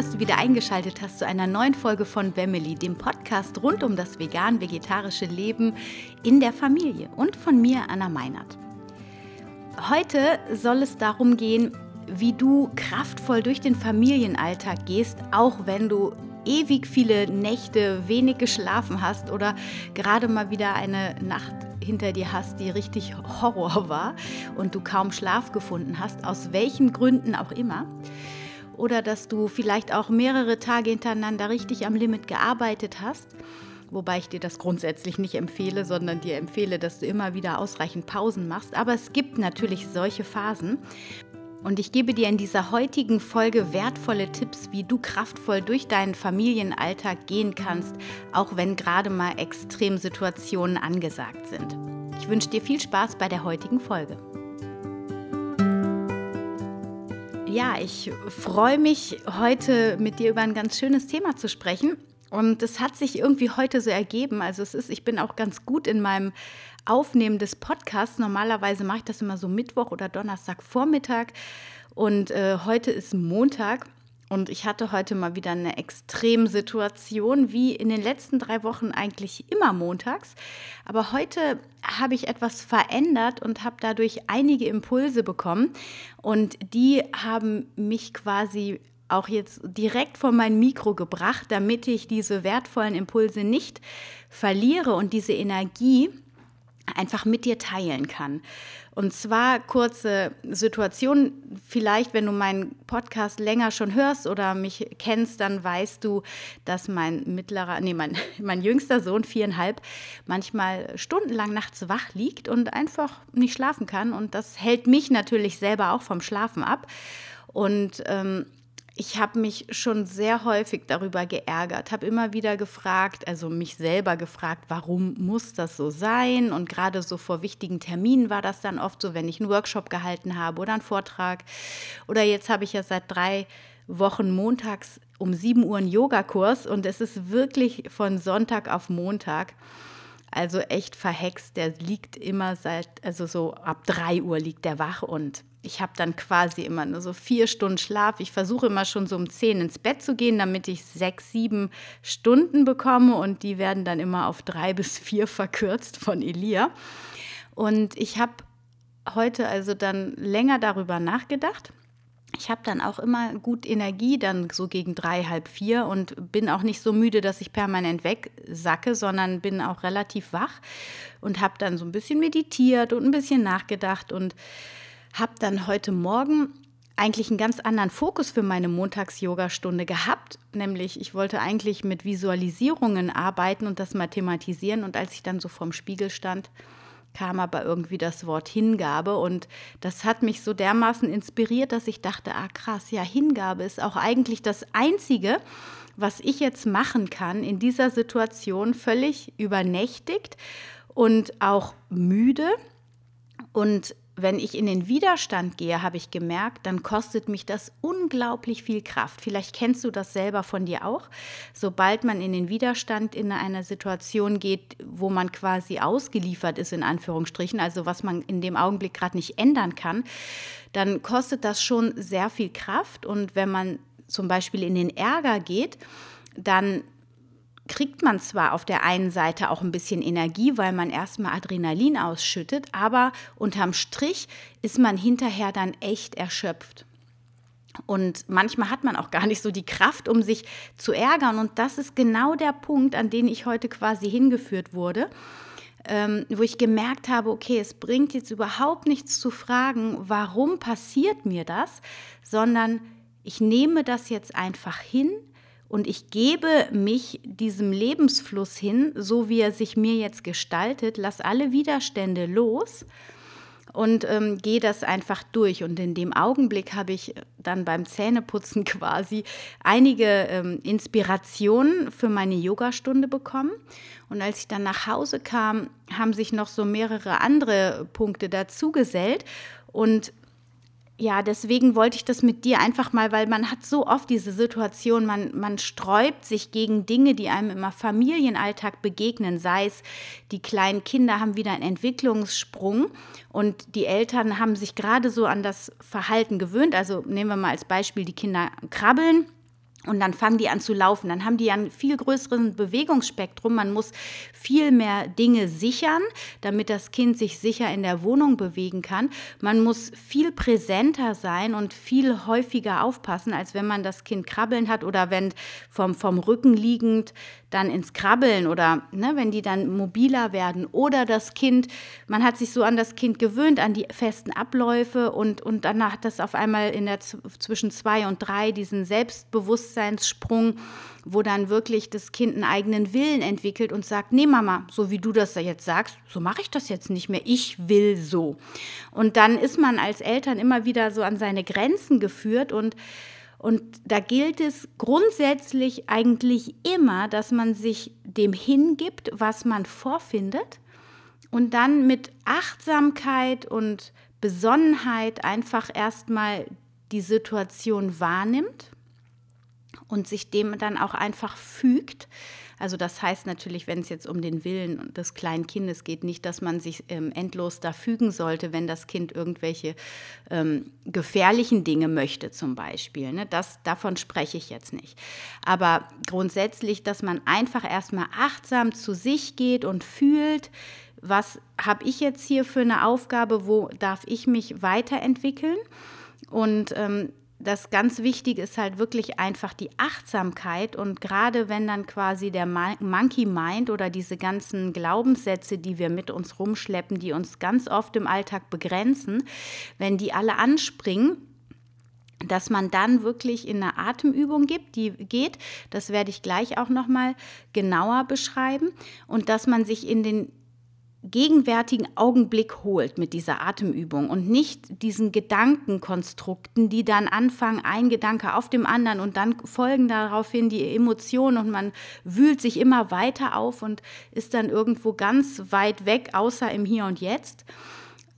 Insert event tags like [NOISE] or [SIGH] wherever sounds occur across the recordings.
Dass du wieder eingeschaltet hast zu einer neuen Folge von Family, dem Podcast rund um das vegan-vegetarische Leben in der Familie und von mir, Anna Meinert. Heute soll es darum gehen, wie du kraftvoll durch den Familienalltag gehst, auch wenn du ewig viele Nächte wenig geschlafen hast oder gerade mal wieder eine Nacht hinter dir hast, die richtig Horror war und du kaum Schlaf gefunden hast, aus welchen Gründen auch immer oder dass du vielleicht auch mehrere Tage hintereinander richtig am Limit gearbeitet hast. Wobei ich dir das grundsätzlich nicht empfehle, sondern dir empfehle, dass du immer wieder ausreichend Pausen machst. Aber es gibt natürlich solche Phasen. Und ich gebe dir in dieser heutigen Folge wertvolle Tipps, wie du kraftvoll durch deinen Familienalltag gehen kannst, auch wenn gerade mal Extremsituationen angesagt sind. Ich wünsche dir viel Spaß bei der heutigen Folge. Ja, ich freue mich heute mit dir über ein ganz schönes Thema zu sprechen. Und es hat sich irgendwie heute so ergeben. Also es ist, ich bin auch ganz gut in meinem Aufnehmen des Podcasts. Normalerweise mache ich das immer so Mittwoch oder Donnerstag Vormittag. Und äh, heute ist Montag. Und ich hatte heute mal wieder eine Extremsituation, wie in den letzten drei Wochen eigentlich immer montags. Aber heute habe ich etwas verändert und habe dadurch einige Impulse bekommen. Und die haben mich quasi auch jetzt direkt vor mein Mikro gebracht, damit ich diese wertvollen Impulse nicht verliere und diese Energie einfach mit dir teilen kann. Und zwar kurze Situation. Vielleicht, wenn du meinen Podcast länger schon hörst oder mich kennst, dann weißt du, dass mein mittlerer, nee, mein, [LAUGHS] mein jüngster Sohn, viereinhalb, manchmal stundenlang nachts wach liegt und einfach nicht schlafen kann. Und das hält mich natürlich selber auch vom Schlafen ab. Und ähm, ich habe mich schon sehr häufig darüber geärgert, habe immer wieder gefragt, also mich selber gefragt, warum muss das so sein? Und gerade so vor wichtigen Terminen war das dann oft so, wenn ich einen Workshop gehalten habe oder einen Vortrag. Oder jetzt habe ich ja seit drei Wochen montags um 7 Uhr einen Yogakurs und es ist wirklich von Sonntag auf Montag. Also echt verhext, der liegt immer seit, also so ab 3 Uhr liegt der wach und ich habe dann quasi immer nur so vier Stunden Schlaf. Ich versuche immer schon so um zehn ins Bett zu gehen, damit ich sechs, sieben Stunden bekomme und die werden dann immer auf drei [LAUGHS] bis vier verkürzt von Elia. Und ich habe heute also dann länger darüber nachgedacht. Ich habe dann auch immer gut Energie, dann so gegen drei, halb vier und bin auch nicht so müde, dass ich permanent wegsacke, sondern bin auch relativ wach und habe dann so ein bisschen meditiert und ein bisschen nachgedacht und habe dann heute Morgen eigentlich einen ganz anderen Fokus für meine Montags-Yoga-Stunde gehabt. Nämlich, ich wollte eigentlich mit Visualisierungen arbeiten und das mathematisieren. Und als ich dann so vorm Spiegel stand, kam aber irgendwie das Wort Hingabe. Und das hat mich so dermaßen inspiriert, dass ich dachte, ah krass, ja, Hingabe ist auch eigentlich das Einzige, was ich jetzt machen kann in dieser Situation, völlig übernächtigt und auch müde. Und wenn ich in den Widerstand gehe, habe ich gemerkt, dann kostet mich das unglaublich viel Kraft. Vielleicht kennst du das selber von dir auch. Sobald man in den Widerstand in einer Situation geht, wo man quasi ausgeliefert ist, in Anführungsstrichen, also was man in dem Augenblick gerade nicht ändern kann, dann kostet das schon sehr viel Kraft. Und wenn man zum Beispiel in den Ärger geht, dann kriegt man zwar auf der einen Seite auch ein bisschen Energie, weil man erstmal Adrenalin ausschüttet, aber unterm Strich ist man hinterher dann echt erschöpft. Und manchmal hat man auch gar nicht so die Kraft, um sich zu ärgern. Und das ist genau der Punkt, an den ich heute quasi hingeführt wurde, ähm, wo ich gemerkt habe, okay, es bringt jetzt überhaupt nichts zu fragen, warum passiert mir das, sondern ich nehme das jetzt einfach hin und ich gebe mich diesem Lebensfluss hin, so wie er sich mir jetzt gestaltet, lass alle Widerstände los und ähm, gehe das einfach durch. Und in dem Augenblick habe ich dann beim Zähneputzen [LAUGHS] quasi einige ähm, Inspirationen für meine Yogastunde bekommen. Und als ich dann nach Hause kam, haben sich noch so mehrere andere Punkte dazugesellt. Und ja, deswegen wollte ich das mit dir einfach mal, weil man hat so oft diese Situation, man, man sträubt sich gegen Dinge, die einem im Familienalltag begegnen, sei es, die kleinen Kinder haben wieder einen Entwicklungssprung und die Eltern haben sich gerade so an das Verhalten gewöhnt. Also nehmen wir mal als Beispiel, die Kinder krabbeln Und dann fangen die an zu laufen. Dann haben die ja ein viel größeres Bewegungsspektrum. Man muss viel mehr Dinge sichern, damit das Kind sich sicher in der Wohnung bewegen kann. Man muss viel präsenter sein und viel häufiger aufpassen, als wenn man das Kind krabbeln hat oder wenn vom, vom Rücken liegend dann ins Krabbeln oder ne, wenn die dann mobiler werden oder das Kind, man hat sich so an das Kind gewöhnt, an die festen Abläufe und, und dann hat das auf einmal in der zwischen zwei und drei diesen Selbstbewusstseinssprung, wo dann wirklich das Kind einen eigenen Willen entwickelt und sagt, nee Mama, so wie du das da jetzt sagst, so mache ich das jetzt nicht mehr, ich will so. Und dann ist man als Eltern immer wieder so an seine Grenzen geführt und und da gilt es grundsätzlich eigentlich immer, dass man sich dem hingibt, was man vorfindet und dann mit Achtsamkeit und Besonnenheit einfach erstmal die Situation wahrnimmt und sich dem dann auch einfach fügt. Also das heißt natürlich, wenn es jetzt um den Willen des kleinen Kindes geht, nicht, dass man sich ähm, endlos da fügen sollte, wenn das Kind irgendwelche ähm, gefährlichen Dinge möchte zum Beispiel. Ne? Das, davon spreche ich jetzt nicht. Aber grundsätzlich, dass man einfach erstmal achtsam zu sich geht und fühlt, was habe ich jetzt hier für eine Aufgabe, wo darf ich mich weiterentwickeln? Und ähm, das ganz Wichtige ist halt wirklich einfach die Achtsamkeit und gerade wenn dann quasi der Monkey Mind oder diese ganzen Glaubenssätze, die wir mit uns rumschleppen, die uns ganz oft im Alltag begrenzen, wenn die alle anspringen, dass man dann wirklich in eine Atemübung gibt, die geht, das werde ich gleich auch noch mal genauer beschreiben und dass man sich in den gegenwärtigen Augenblick holt mit dieser Atemübung und nicht diesen Gedankenkonstrukten, die dann anfangen, ein Gedanke auf dem anderen und dann folgen daraufhin die Emotionen und man wühlt sich immer weiter auf und ist dann irgendwo ganz weit weg, außer im Hier und Jetzt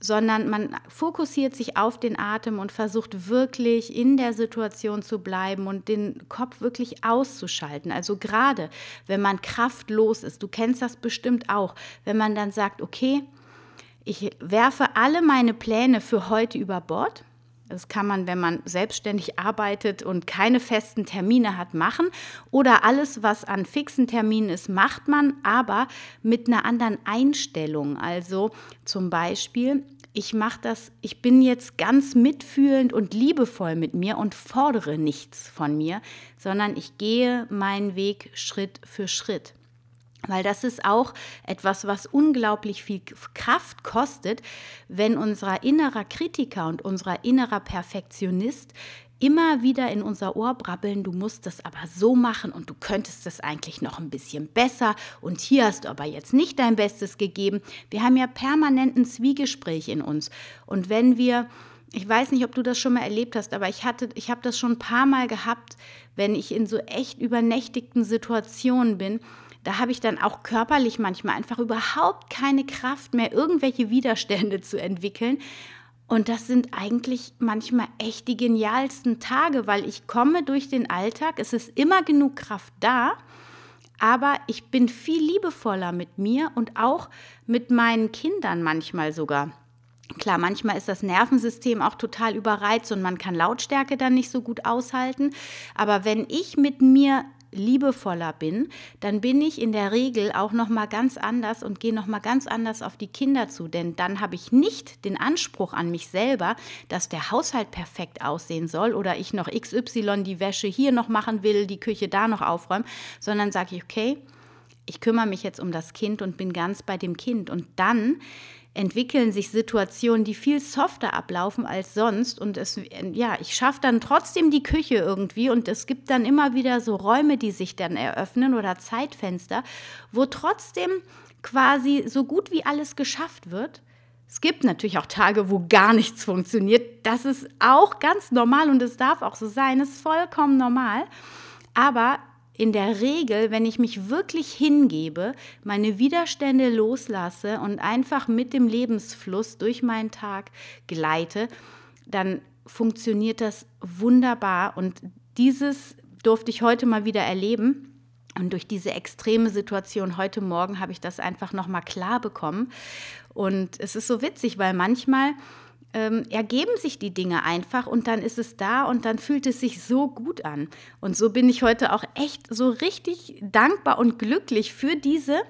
sondern man fokussiert sich auf den Atem und versucht wirklich in der Situation zu bleiben und den Kopf wirklich auszuschalten. Also gerade wenn man kraftlos ist, du kennst das bestimmt auch, wenn man dann sagt, okay, ich werfe alle meine Pläne für heute über Bord. Das kann man, wenn man selbstständig arbeitet und keine festen Termine hat, machen. Oder alles, was an fixen Terminen ist, macht man, aber mit einer anderen Einstellung. Also zum Beispiel, ich mache das, ich bin jetzt ganz mitfühlend und liebevoll mit mir und fordere nichts von mir, sondern ich gehe meinen Weg Schritt für Schritt. Weil das ist auch etwas, was unglaublich viel Kraft kostet, wenn unser innerer Kritiker und unser innerer Perfektionist immer wieder in unser Ohr brabbeln, du musst das aber so machen und du könntest das eigentlich noch ein bisschen besser und hier hast du aber jetzt nicht dein Bestes gegeben. Wir haben ja permanent ein Zwiegespräch in uns. Und wenn wir, ich weiß nicht, ob du das schon mal erlebt hast, aber ich hatte, ich habe das schon ein paar Mal gehabt, wenn ich in so echt übernächtigten Situationen bin, da habe ich dann auch körperlich manchmal einfach überhaupt keine Kraft mehr, irgendwelche Widerstände zu entwickeln. Und das sind eigentlich manchmal echt die genialsten Tage, weil ich komme durch den Alltag, es ist immer genug Kraft da, aber ich bin viel liebevoller mit mir und auch mit meinen Kindern manchmal sogar. Klar, manchmal ist das Nervensystem auch total überreizt und man kann Lautstärke dann nicht so gut aushalten. Aber wenn ich mit mir liebevoller bin, dann bin ich in der Regel auch noch mal ganz anders und gehe noch mal ganz anders auf die Kinder zu, denn dann habe ich nicht den Anspruch an mich selber, dass der Haushalt perfekt aussehen soll oder ich noch XY die Wäsche hier noch machen will, die Küche da noch aufräumen, sondern sage ich, okay, ich kümmere mich jetzt um das Kind und bin ganz bei dem Kind. Und dann entwickeln sich Situationen, die viel softer ablaufen als sonst. Und es, ja, ich schaffe dann trotzdem die Küche irgendwie und es gibt dann immer wieder so Räume, die sich dann eröffnen oder Zeitfenster, wo trotzdem quasi so gut wie alles geschafft wird. Es gibt natürlich auch Tage, wo gar nichts funktioniert. Das ist auch ganz normal und es darf auch so sein. Es ist vollkommen normal. Aber in der Regel, wenn ich mich wirklich hingebe, meine Widerstände loslasse und einfach mit dem Lebensfluss durch meinen Tag gleite, dann funktioniert das wunderbar. Und dieses durfte ich heute mal wieder erleben. Und durch diese extreme Situation heute Morgen habe ich das einfach noch mal klar bekommen. Und es ist so witzig, weil manchmal ähm, ergeben sich die Dinge einfach und dann ist es da und dann fühlt es sich so gut an. Und so bin ich heute auch echt so richtig dankbar und glücklich für diese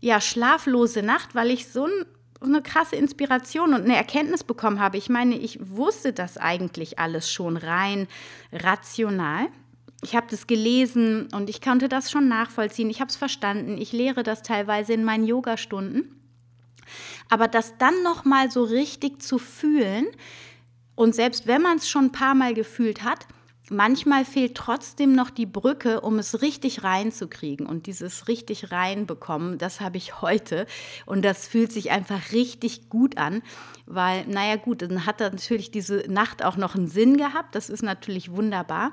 ja, schlaflose Nacht, weil ich so ein eine krasse Inspiration und eine Erkenntnis bekommen habe. Ich meine, ich wusste das eigentlich alles schon rein rational. Ich habe das gelesen und ich konnte das schon nachvollziehen. Ich habe es verstanden. Ich lehre das teilweise in meinen Yogastunden. Aber das dann noch mal so richtig zu fühlen und selbst wenn man es schon ein paar Mal gefühlt hat, manchmal fehlt trotzdem noch die Brücke, um es richtig reinzukriegen. Und dieses richtig reinbekommen, das habe ich heute. Und das fühlt sich einfach richtig gut an, weil, naja gut, dann hat natürlich diese Nacht auch noch einen Sinn gehabt. Das ist natürlich wunderbar.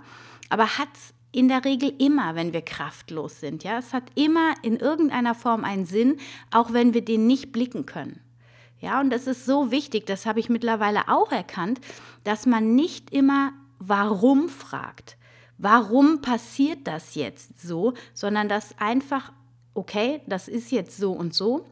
Aber hat es in der Regel immer, wenn wir kraftlos sind. Ja, es hat immer in irgendeiner Form einen Sinn, auch wenn wir den nicht blicken können. Ja, und das ist so wichtig, das habe ich mittlerweile auch erkannt, dass man nicht immer warum fragt. Warum passiert das jetzt so, sondern dass einfach, okay, das ist jetzt so und so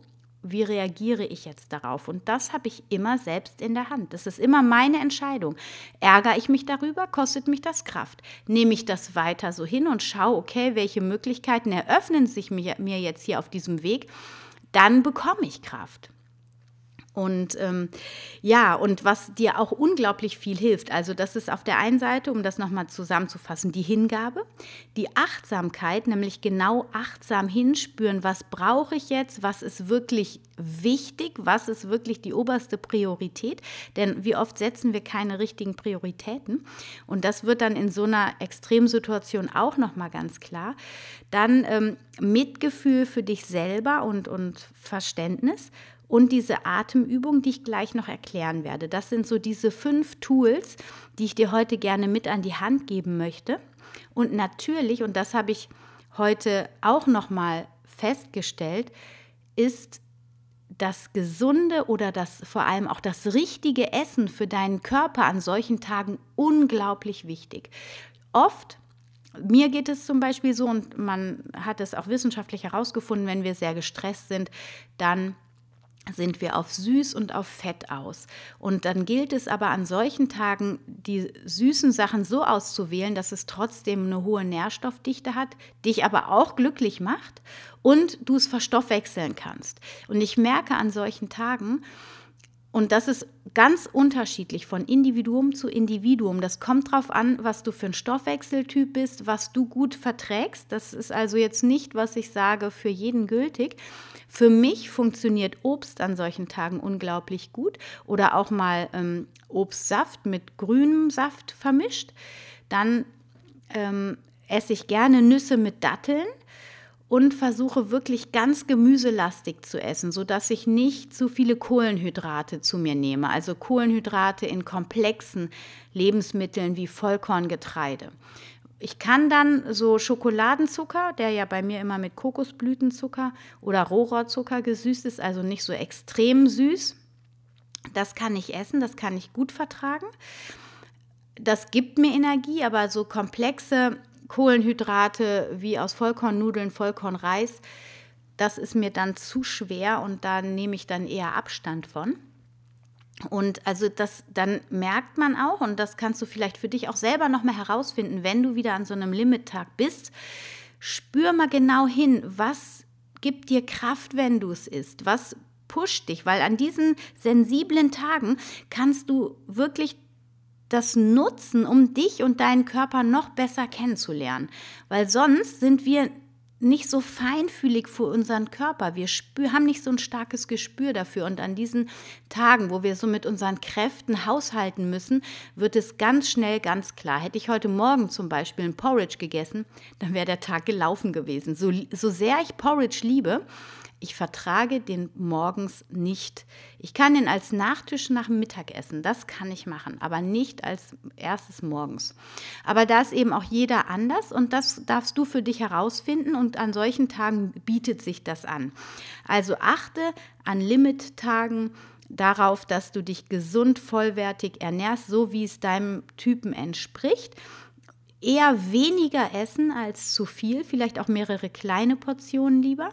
wie reagiere ich jetzt darauf? Und das habe ich immer selbst in der Hand. Das ist immer meine Entscheidung. Ärgere ich mich darüber, kostet mich das Kraft. Nehme ich das weiter so hin und schaue, okay, welche Möglichkeiten eröffnen sich mir, mir jetzt hier auf diesem Weg, dann bekomme ich Kraft. Und ähm, ja, und was dir auch unglaublich viel hilft, also das ist auf der einen Seite, um das nochmal zusammenzufassen, die Hingabe, die Achtsamkeit, nämlich genau achtsam hinspüren, was brauche ich jetzt, was ist wirklich wichtig, was ist wirklich die oberste Priorität, denn wie oft setzen wir keine richtigen Prioritäten und das wird dann in so einer Extremsituation auch nochmal ganz klar. Dann ähm, Mitgefühl für dich selber und, und Verständnis und diese Atemübung, die ich gleich noch erklären werde. Das sind so diese fünf Tools, die ich dir heute gerne mit an die Hand geben möchte. Und natürlich, und das habe ich heute auch noch mal festgestellt, ist das gesunde oder das vor allem auch das richtige Essen für deinen Körper an solchen Tagen unglaublich wichtig. Oft mir geht es zum Beispiel so, und man hat es auch wissenschaftlich herausgefunden, wenn wir sehr gestresst sind, dann sind wir auf süß und auf fett aus. Und dann gilt es aber an solchen Tagen, die süßen Sachen so auszuwählen, dass es trotzdem eine hohe Nährstoffdichte hat, dich aber auch glücklich macht und du es verstoffwechseln kannst. Und ich merke an solchen Tagen, und das ist ganz unterschiedlich von Individuum zu Individuum. Das kommt darauf an, was du für ein Stoffwechseltyp bist, was du gut verträgst. Das ist also jetzt nicht, was ich sage, für jeden gültig. Für mich funktioniert Obst an solchen Tagen unglaublich gut oder auch mal ähm, Obstsaft mit grünem Saft vermischt. Dann ähm, esse ich gerne Nüsse mit Datteln und versuche wirklich ganz gemüselastig zu essen, sodass ich nicht zu viele Kohlenhydrate zu mir nehme. Also Kohlenhydrate in komplexen Lebensmitteln wie Vollkorngetreide. Ich kann dann so Schokoladenzucker, der ja bei mir immer mit Kokosblütenzucker oder Rohrzucker gesüßt ist, also nicht so extrem süß, das kann ich essen, das kann ich gut vertragen. Das gibt mir Energie, aber so komplexe Kohlenhydrate wie aus Vollkornnudeln, Vollkornreis, das ist mir dann zu schwer und da nehme ich dann eher Abstand von. Und also das, dann merkt man auch, und das kannst du vielleicht für dich auch selber nochmal herausfinden, wenn du wieder an so einem Limit-Tag bist, spür mal genau hin, was gibt dir Kraft, wenn du es isst, was pusht dich, weil an diesen sensiblen Tagen kannst du wirklich das nutzen, um dich und deinen Körper noch besser kennenzulernen. Weil sonst sind wir nicht so feinfühlig für unseren Körper. Wir spür, haben nicht so ein starkes Gespür dafür. Und an diesen Tagen, wo wir so mit unseren Kräften haushalten müssen, wird es ganz schnell ganz klar. Hätte ich heute Morgen zum Beispiel ein Porridge gegessen, dann wäre der Tag gelaufen gewesen. So, so sehr ich Porridge liebe, ich vertrage den morgens nicht. Ich kann den als Nachtisch nach dem Mittagessen, das kann ich machen, aber nicht als erstes morgens. Aber da ist eben auch jeder anders und das darfst du für dich herausfinden und an solchen Tagen bietet sich das an. Also achte an Limit-Tagen darauf, dass du dich gesund, vollwertig ernährst, so wie es deinem Typen entspricht eher weniger essen als zu viel, vielleicht auch mehrere kleine Portionen lieber.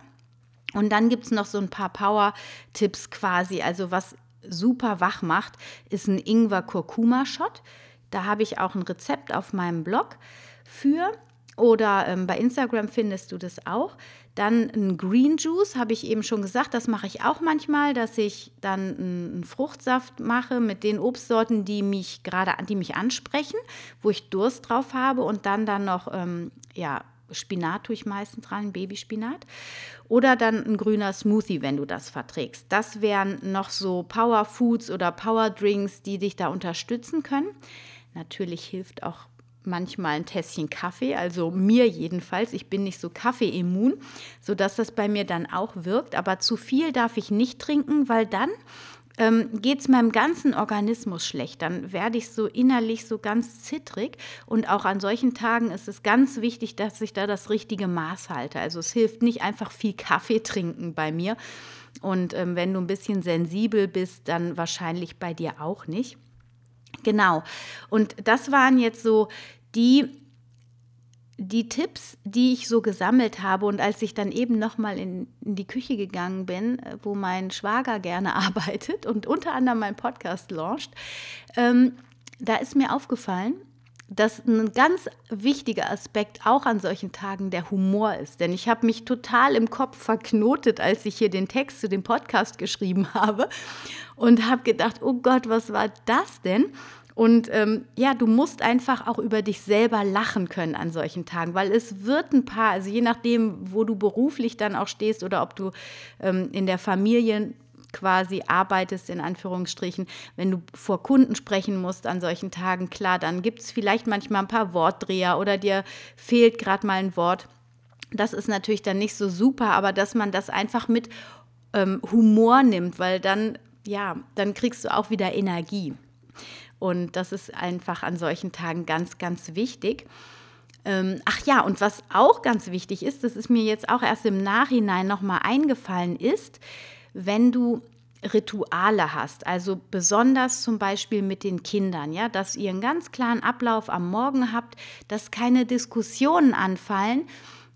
Und dann gibt es noch so ein paar Power-Tipps quasi, also was super wach macht, ist ein Ingwer-Kurkuma-Shot. Da habe ich auch ein Rezept auf meinem Blog für. Oder ähm, bei Instagram findest du das auch. Dann ein Green Juice, habe ich eben schon gesagt, das mache ich auch manchmal, dass ich dann einen Fruchtsaft mache mit den Obstsorten, die mich gerade, die mich ansprechen, wo ich Durst drauf habe und dann dann noch ähm, ja, Spinat tue ich meistens dran, Babyspinat. Oder dann ein grüner Smoothie, wenn du das verträgst. Das wären noch so Power Foods oder Power Drinks, die dich da unterstützen können. Natürlich hilft auch manchmal ein Tässchen Kaffee, also mir jedenfalls. Ich bin nicht so kaffeeimmun, sodass das bei mir dann auch wirkt. Aber zu viel darf ich nicht trinken, weil dann ähm, geht es meinem ganzen Organismus schlecht. Dann werde ich so innerlich so ganz zittrig. Und auch an solchen Tagen ist es ganz wichtig, dass ich da das richtige Maß halte. Also es hilft nicht einfach viel Kaffee trinken bei mir. Und ähm, wenn du ein bisschen sensibel bist, dann wahrscheinlich bei dir auch nicht. Genau. Und das waren jetzt so die, die Tipps, die ich so gesammelt habe. Und als ich dann eben nochmal in, in die Küche gegangen bin, äh, wo mein Schwager gerne [LAUGHS] arbeitet und unter anderem mein Podcast launcht, ähm, da ist mir aufgefallen, dass ein ganz wichtiger Aspekt auch an solchen Tagen der Humor ist. Denn ich habe mich total im Kopf verknotet, als ich hier den Text zu dem Podcast geschrieben [LAUGHS] habe und habe gedacht, oh Gott, was war das denn? Und ähm, ja, du musst einfach auch über dich selber lachen können an solchen Tagen, weil es wird ein paar, also je nachdem, wo du beruflich dann auch stehst oder ob du ähm, in der Familie quasi arbeitest, in Anführungsstrichen, wenn du vor Kunden sprechen musst an solchen Tagen, klar, dann gibt es vielleicht manchmal ein paar Wortdreher oder dir fehlt gerade mal ein Wort. Das ist natürlich dann nicht so super, aber dass man das einfach mit ähm, Humor nimmt, weil dann, ja, dann kriegst du auch wieder Energie. Und das ist einfach an solchen Tagen ganz, ganz wichtig. Ähm, ach ja, und was auch ganz wichtig ist, das ist mir jetzt auch erst im Nachhinein nochmal eingefallen, ist, wenn du Rituale hast, also besonders zum Beispiel mit den Kindern, ja, dass ihr einen ganz klaren Ablauf am Morgen habt, dass keine Diskussionen anfallen,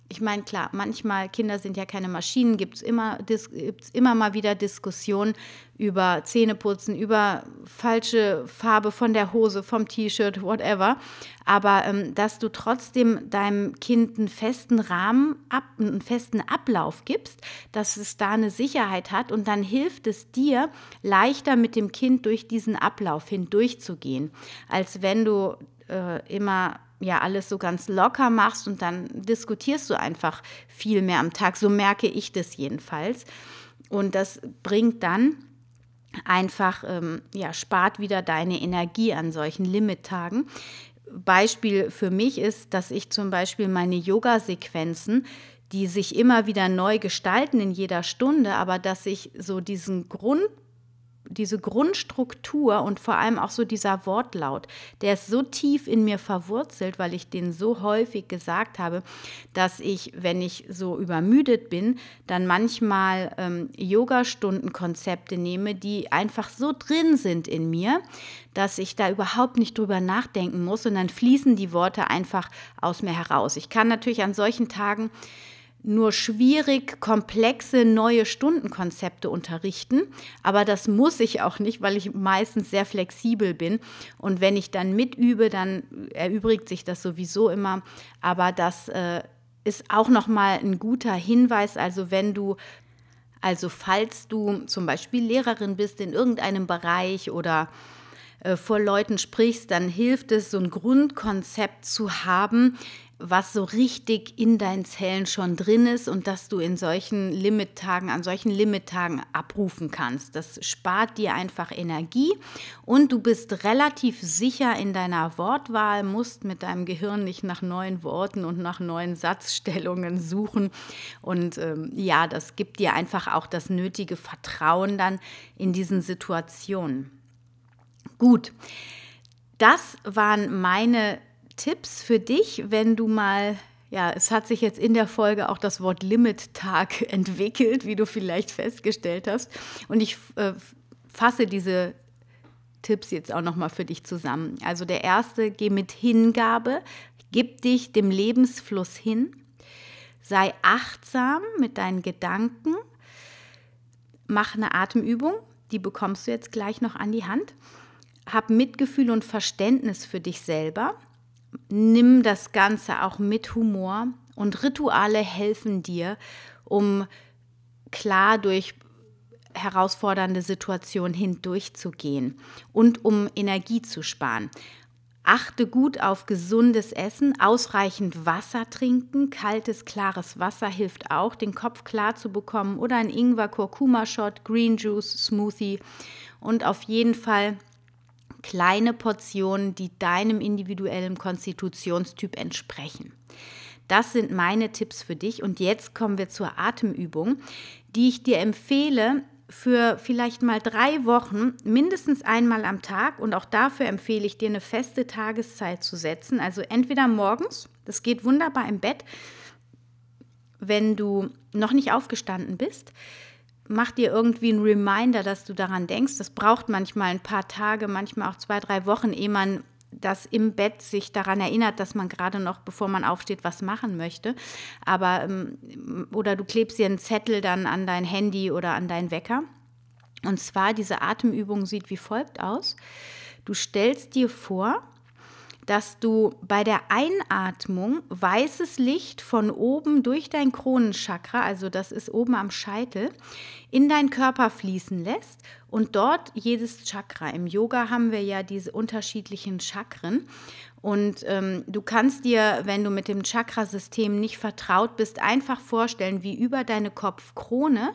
ich meine, klar, manchmal, Kinder sind ja keine Maschinen, gibt es immer, immer mal wieder Diskussionen über Zähneputzen, über falsche Farbe von der Hose, vom T-Shirt, whatever. Aber ähm, dass du trotzdem deinem Kind einen festen Rahmen, ab, einen festen Ablauf gibst, dass es da eine Sicherheit hat und dann hilft es dir, leichter mit dem Kind durch diesen Ablauf hindurchzugehen, als wenn du äh, immer ja alles so ganz locker machst und dann diskutierst du einfach viel mehr am Tag. So merke ich das jedenfalls. Und das bringt dann einfach, ähm, ja, spart wieder deine Energie an solchen Limit-Tagen. Beispiel für mich ist, dass ich zum Beispiel meine Yoga-Sequenzen, die sich immer wieder neu gestalten in jeder Stunde, aber dass ich so diesen Grund diese Grundstruktur und vor allem auch so dieser Wortlaut, der ist so tief in mir verwurzelt, weil ich den so häufig gesagt habe, dass ich, wenn ich so übermüdet bin, dann manchmal ähm, Yoga-Stunden-Konzepte nehme, die einfach so drin sind in mir, dass ich da überhaupt nicht drüber nachdenken muss und dann fließen die Worte einfach aus mir heraus. Ich kann natürlich an solchen Tagen nur schwierig komplexe neue Stundenkonzepte unterrichten. Aber das muss ich auch nicht, weil ich meistens sehr flexibel bin. Und wenn ich dann mitübe, dann erübrigt sich das sowieso immer. Aber das äh, ist auch nochmal ein guter Hinweis. Also wenn du also falls du zum Beispiel Lehrerin bist in irgendeinem Bereich oder äh, vor Leuten sprichst, dann hilft es, so ein Grundkonzept zu haben, was so richtig in deinen Zellen schon drin ist und dass du in solchen Limittagen, an solchen Limittagen abrufen kannst. Das spart dir einfach Energie und du bist relativ sicher in deiner Wortwahl, musst mit deinem Gehirn nicht nach neuen Worten und nach neuen Satzstellungen suchen. Und ähm, ja, das gibt dir einfach auch das nötige Vertrauen dann in diesen Situationen. Gut. Das waren meine Tipps für dich, wenn du mal, ja, es hat sich jetzt in der Folge auch das Wort Limit-Tag [LAUGHS] entwickelt, wie du vielleicht festgestellt hast. Und ich äh, fasse diese Tipps jetzt auch nochmal für dich zusammen. Also der erste, geh mit Hingabe, gib dich dem Lebensfluss hin, sei achtsam mit deinen Gedanken, mach eine Atemübung die bekommst du jetzt gleich noch an die Hand. Hab Mitgefühl und Verständnis für dich selber. Nimm das Ganze auch mit Humor und Rituale helfen dir, um klar durch herausfordernde Situationen hindurchzugehen und um Energie zu sparen. Achte gut auf gesundes Essen, ausreichend Wasser trinken. Kaltes, klares Wasser hilft auch, den Kopf klar zu bekommen. Oder ein Ingwer-Kurkuma-Shot, Green Juice, Smoothie. Und auf jeden Fall kleine Portionen, die deinem individuellen Konstitutionstyp entsprechen. Das sind meine Tipps für dich. Und jetzt kommen wir zur Atemübung, die ich dir empfehle, für vielleicht mal drei Wochen mindestens einmal am Tag und auch dafür empfehle ich dir eine feste Tageszeit zu setzen. Also entweder morgens, das geht wunderbar im Bett, wenn du noch nicht aufgestanden bist, mach dir irgendwie einen Reminder, dass du daran denkst. Das braucht manchmal ein paar Tage, manchmal auch zwei, drei Wochen, ehe man das im Bett sich daran erinnert, dass man gerade noch, bevor man aufsteht, was machen möchte. Aber ähm, oder du klebst dir einen Zettel dann an dein Handy oder an deinen Wecker. Und zwar diese Atemübung sieht wie folgt aus. Du stellst dir vor, dass du bei der Einatmung weißes Licht von oben durch dein Kronenchakra, also das ist oben am Scheitel, in deinen Körper fließen lässt und dort jedes Chakra. Im Yoga haben wir ja diese unterschiedlichen Chakren. Und ähm, du kannst dir, wenn du mit dem Chakrasystem nicht vertraut bist, einfach vorstellen, wie über deine Kopfkrone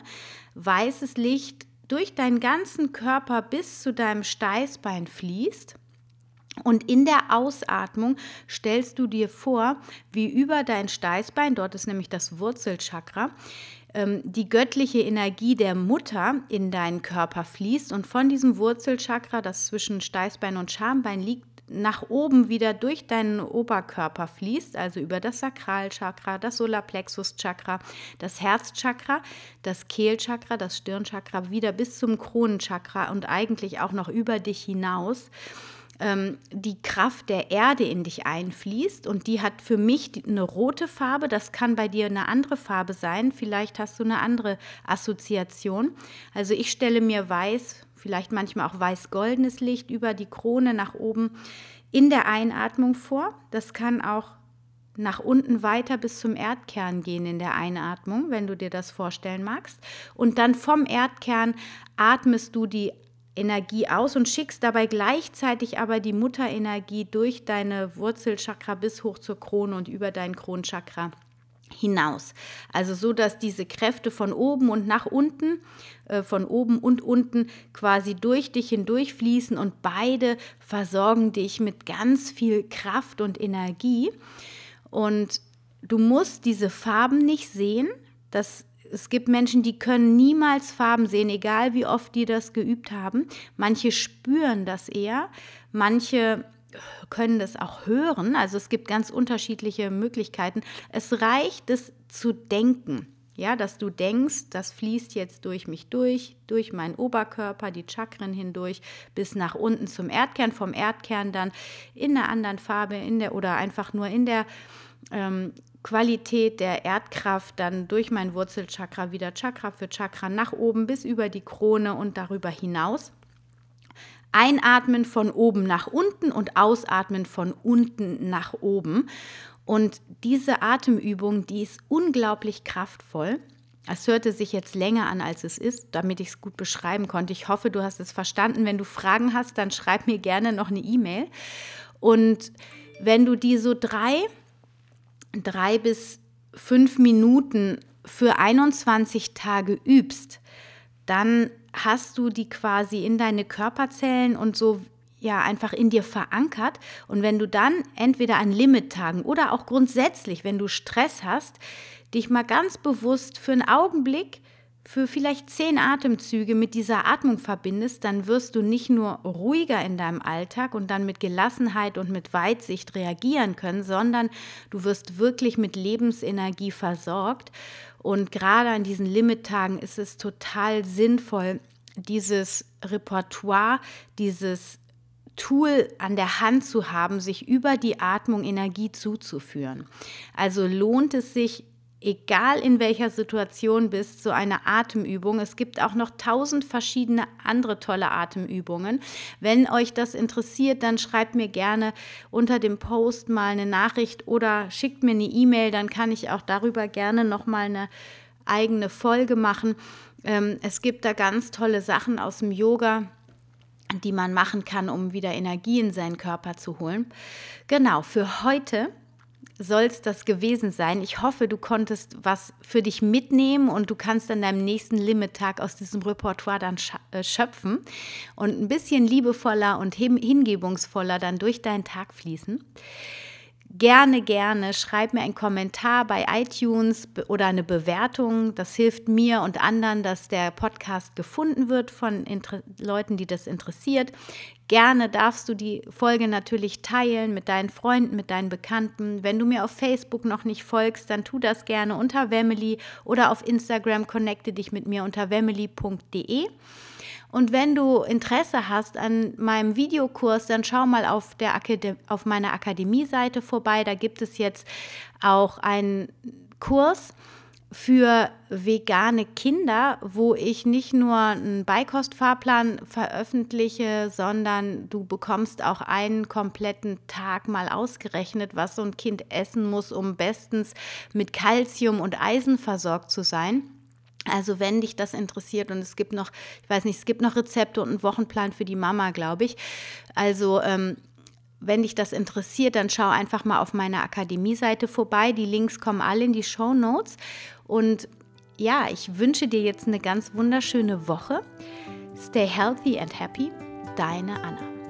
weißes Licht durch deinen ganzen Körper bis zu deinem Steißbein fließt und in der Ausatmung stellst du dir vor, wie über dein Steißbein, dort ist nämlich das Wurzelchakra, ähm, die göttliche Energie der Mutter in deinen Körper fließt. Und von diesem Wurzelchakra, das zwischen Steißbein und Schambein liegt, nach oben wieder durch deinen Oberkörper fließt, also über das Sakralchakra, das Solarplexuschakra, das Herzchakra, das Kehlchakra, das Stirnchakra, wieder bis zum Kronenchakra und eigentlich auch noch über dich hinaus ähm, die Kraft der Erde in dich einfließt und die hat für mich eine rote Farbe, das kann bei dir eine andere Farbe sein, vielleicht hast du eine andere Assoziation. Also ich stelle mir weiß, vielleicht manchmal auch weiß-goldenes Licht über die Krone nach oben in der Einatmung vor. Das kann auch nach unten weiter bis zum Erdkern gehen in der Einatmung, wenn du dir das vorstellen magst. Und dann vom Erdkern atmest du die Energie aus und schickst dabei gleichzeitig aber die Mutterenergie durch deine Wurzelchakra bis hoch zur Krone und über dein Kronchakra hinaus. Also so, dass diese Kräfte von oben und nach unten, äh, von oben und unten quasi durch dich hindurch fließen und beide versorgen dich mit ganz viel Kraft und Energie. Und du musst diese Farben nicht sehen. Das es gibt Menschen, die können niemals Farben sehen, egal wie oft die das geübt haben. Manche spüren das eher, manche können das auch hören. Also es gibt ganz unterschiedliche Möglichkeiten. Es reicht, es zu denken. Ja, dass du denkst, das fließt jetzt durch mich durch, durch meinen Oberkörper, die Chakren hindurch, bis nach unten zum Erdkern, vom Erdkern dann in einer anderen Farbe, in der oder einfach nur in der ähm, Qualität der Erdkraft dann durch mein Wurzelchakra wieder Chakra für Chakra nach oben bis über die Krone und darüber hinaus. Einatmen von oben nach unten und ausatmen von unten nach oben. Und diese Atemübung, die ist unglaublich kraftvoll. Es hörte sich jetzt länger an, als es ist, damit ich es gut beschreiben konnte. Ich hoffe, du hast es verstanden. Wenn du Fragen hast, dann schreib mir gerne noch eine E-Mail. Und wenn du die so drei drei bis fünf Minuten für 21 Tage übst, dann hast du die quasi in deine Körperzellen und so ja einfach in dir verankert. Und wenn du dann entweder an Limittagen oder auch grundsätzlich, wenn du Stress hast, dich mal ganz bewusst für einen Augenblick für vielleicht zehn Atemzüge mit dieser Atmung verbindest, dann wirst du nicht nur ruhiger in deinem Alltag und dann mit Gelassenheit und mit Weitsicht reagieren können, sondern du wirst wirklich mit Lebensenergie versorgt. Und gerade an diesen Limittagen ist es total sinnvoll, dieses Repertoire, dieses Tool an der Hand zu haben, sich über die Atmung Energie zuzuführen. Also lohnt es sich egal in welcher Situation bist, so eine Atemübung. Es gibt auch noch tausend verschiedene andere tolle Atemübungen. Wenn euch das interessiert, dann schreibt mir gerne unter dem Post mal eine Nachricht oder schickt mir eine E-Mail, dann kann ich auch darüber gerne noch mal eine eigene Folge machen. Ähm, es gibt da ganz tolle Sachen aus dem Yoga die man machen kann, um wieder Energie in seinen Körper zu holen. Genau, für heute soll es das gewesen sein. Ich hoffe, du konntest was für dich mitnehmen und du kannst an deinem nächsten Limit-Tag aus diesem Repertoire dann äh, schöpfen und ein bisschen liebevoller und hingebungsvoller dann durch deinen Tag fließen. Gerne, gerne schreib mir einen Kommentar bei iTunes oder eine Bewertung. Das hilft mir und anderen, dass der Podcast gefunden wird von Inter Leuten, die das interessiert. Gerne darfst du die Folge natürlich teilen mit deinen Freunden, mit deinen Bekannten. Wenn du mir auf Facebook noch nicht folgst, dann tu das gerne unter Wemily oder auf Instagram connecte dich mit mir unter wemily.de. Und wenn du Interesse hast an meinem Videokurs, dann schau mal auf, der Akadem auf meiner Akademie-Seite vorbei. Da gibt es jetzt auch einen Kurs für vegane Kinder, wo ich nicht nur einen Beikostfahrplan veröffentliche, sondern du bekommst auch einen kompletten Tag mal ausgerechnet, was so ein Kind essen muss, um bestens mit Kalzium und Eisen versorgt zu sein. Also wenn dich das interessiert und es gibt noch, ich weiß nicht, es gibt noch Rezepte und einen Wochenplan für die Mama, glaube ich. Also ähm, wenn dich das interessiert, dann schau einfach mal auf meiner Akademie-Seite vorbei. Die Links kommen alle in die Show Notes. Und ja, ich wünsche dir jetzt eine ganz wunderschöne Woche. Stay healthy and happy. Deine Anna.